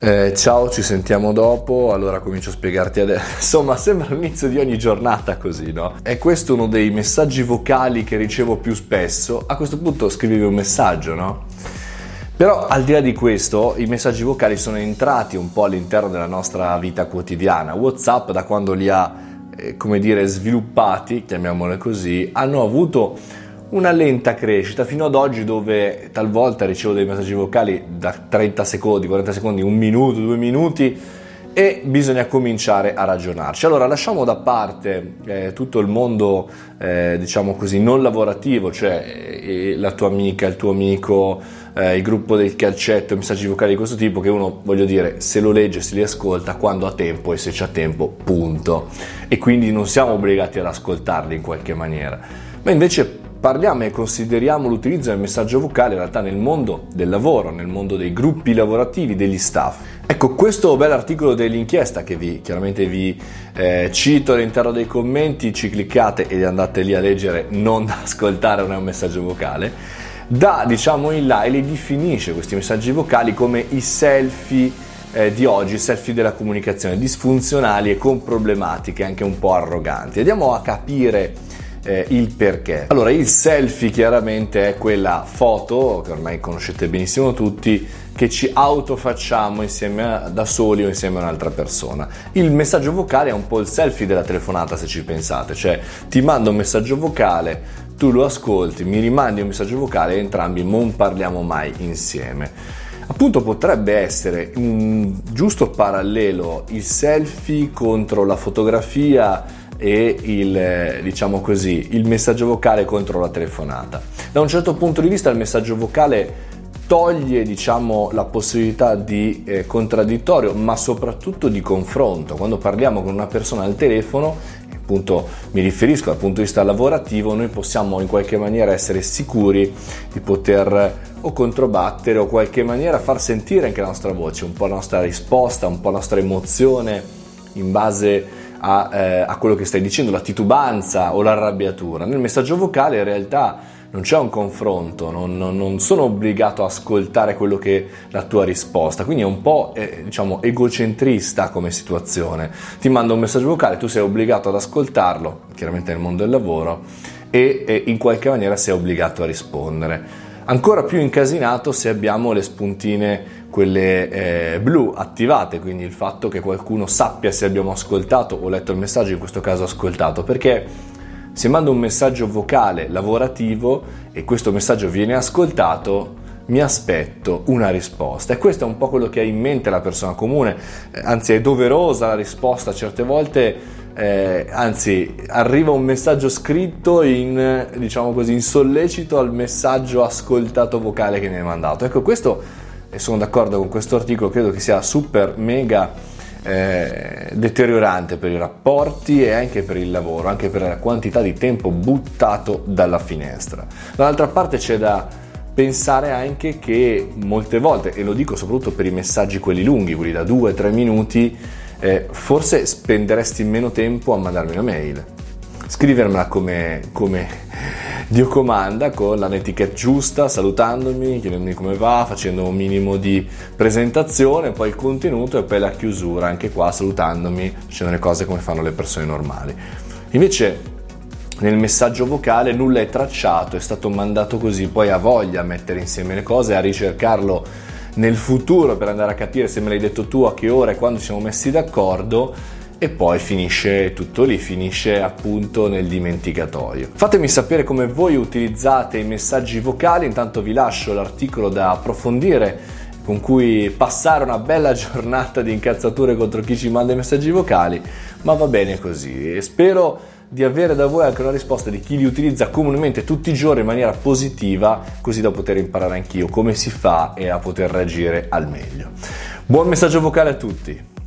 Eh, ciao, ci sentiamo dopo. Allora comincio a spiegarti adesso. Insomma, sembra l'inizio di ogni giornata così, no? È questo uno dei messaggi vocali che ricevo più spesso. A questo punto scrivevi un messaggio, no? Però al di là di questo, i messaggi vocali sono entrati un po' all'interno della nostra vita quotidiana. WhatsApp, da quando li ha, eh, come dire, sviluppati, chiamiamole così, hanno avuto una lenta crescita fino ad oggi dove talvolta ricevo dei messaggi vocali da 30 secondi, 40 secondi, un minuto, due minuti e bisogna cominciare a ragionarci. Allora lasciamo da parte eh, tutto il mondo, eh, diciamo così, non lavorativo, cioè eh, la tua amica, il tuo amico, eh, il gruppo del calcetto, messaggi vocali di questo tipo che uno, voglio dire, se lo legge, se li ascolta quando ha tempo e se c'ha tempo, punto. E quindi non siamo obbligati ad ascoltarli in qualche maniera. Ma invece parliamo e consideriamo l'utilizzo del messaggio vocale in realtà nel mondo del lavoro, nel mondo dei gruppi lavorativi, degli staff. Ecco, questo bel articolo dell'inchiesta che vi chiaramente vi eh, cito all'interno dei commenti, ci cliccate ed andate lì a leggere, non da ascoltare, non è un messaggio vocale, dà diciamo in là e li definisce questi messaggi vocali come i selfie eh, di oggi, i selfie della comunicazione, disfunzionali e con problematiche anche un po' arroganti. Andiamo a capire eh, il perché. Allora, il selfie chiaramente è quella foto che ormai conoscete benissimo tutti che ci autofacciamo insieme a, da soli o insieme a un'altra persona. Il messaggio vocale è un po' il selfie della telefonata se ci pensate, cioè ti mando un messaggio vocale, tu lo ascolti, mi rimandi un messaggio vocale e entrambi non parliamo mai insieme. Appunto potrebbe essere un giusto parallelo il selfie contro la fotografia e il, diciamo così, il messaggio vocale contro la telefonata. Da un certo punto di vista il messaggio vocale toglie diciamo, la possibilità di eh, contraddittorio, ma soprattutto di confronto. Quando parliamo con una persona al telefono, appunto mi riferisco dal punto di vista lavorativo, noi possiamo in qualche maniera essere sicuri di poter o controbattere o in qualche maniera far sentire anche la nostra voce, un po' la nostra risposta, un po' la nostra emozione in base a eh, a quello che stai dicendo, la titubanza o l'arrabbiatura. Nel messaggio vocale in realtà non c'è un confronto, non, non, non, sono obbligato a ascoltare quello che la tua risposta, quindi è un po' eh, diciamo egocentrista come situazione. Ti mando un messaggio vocale, tu sei obbligato ad ascoltarlo, chiaramente nel mondo del lavoro, e, e in qualche maniera sei obbligato a rispondere. Ancora più incasinato se abbiamo le spuntine quelle eh, blu attivate, quindi il fatto che qualcuno sappia se abbiamo ascoltato o letto il messaggio, in questo caso ascoltato, perché se mando un messaggio vocale lavorativo e questo messaggio viene ascoltato, mi aspetto una risposta. E questo è un po' quello che ha in mente la persona comune, eh, anzi è doverosa la risposta, certe volte eh, anzi arriva un messaggio scritto in, diciamo così, in sollecito al messaggio ascoltato vocale che mi hai mandato. Ecco, questo, e sono d'accordo con questo articolo, credo che sia super mega eh, deteriorante per i rapporti e anche per il lavoro, anche per la quantità di tempo buttato dalla finestra. Dall'altra parte c'è da pensare anche che molte volte, e lo dico soprattutto per i messaggi quelli lunghi, quelli da 2-3 minuti, eh, forse spenderesti meno tempo a mandarmi una mail. Scrivermela come, come Dio comanda, con la netiquette giusta, salutandomi, chiedendomi come va, facendo un minimo di presentazione, poi il contenuto e poi la chiusura, anche qua salutandomi, facendo le cose come fanno le persone normali. Invece nel messaggio vocale nulla è tracciato, è stato mandato così, poi ha voglia a mettere insieme le cose, a ricercarlo nel futuro per andare a capire se me l'hai detto tu a che ora e quando ci siamo messi d'accordo e poi finisce tutto lì, finisce appunto nel dimenticatoio. Fatemi sapere come voi utilizzate i messaggi vocali, intanto vi lascio l'articolo da approfondire con cui passare una bella giornata di incazzature contro chi ci manda i messaggi vocali, ma va bene così e spero di avere da voi anche una risposta di chi li utilizza comunemente tutti i giorni in maniera positiva, così da poter imparare anch'io come si fa e a poter reagire al meglio. Buon messaggio vocale a tutti!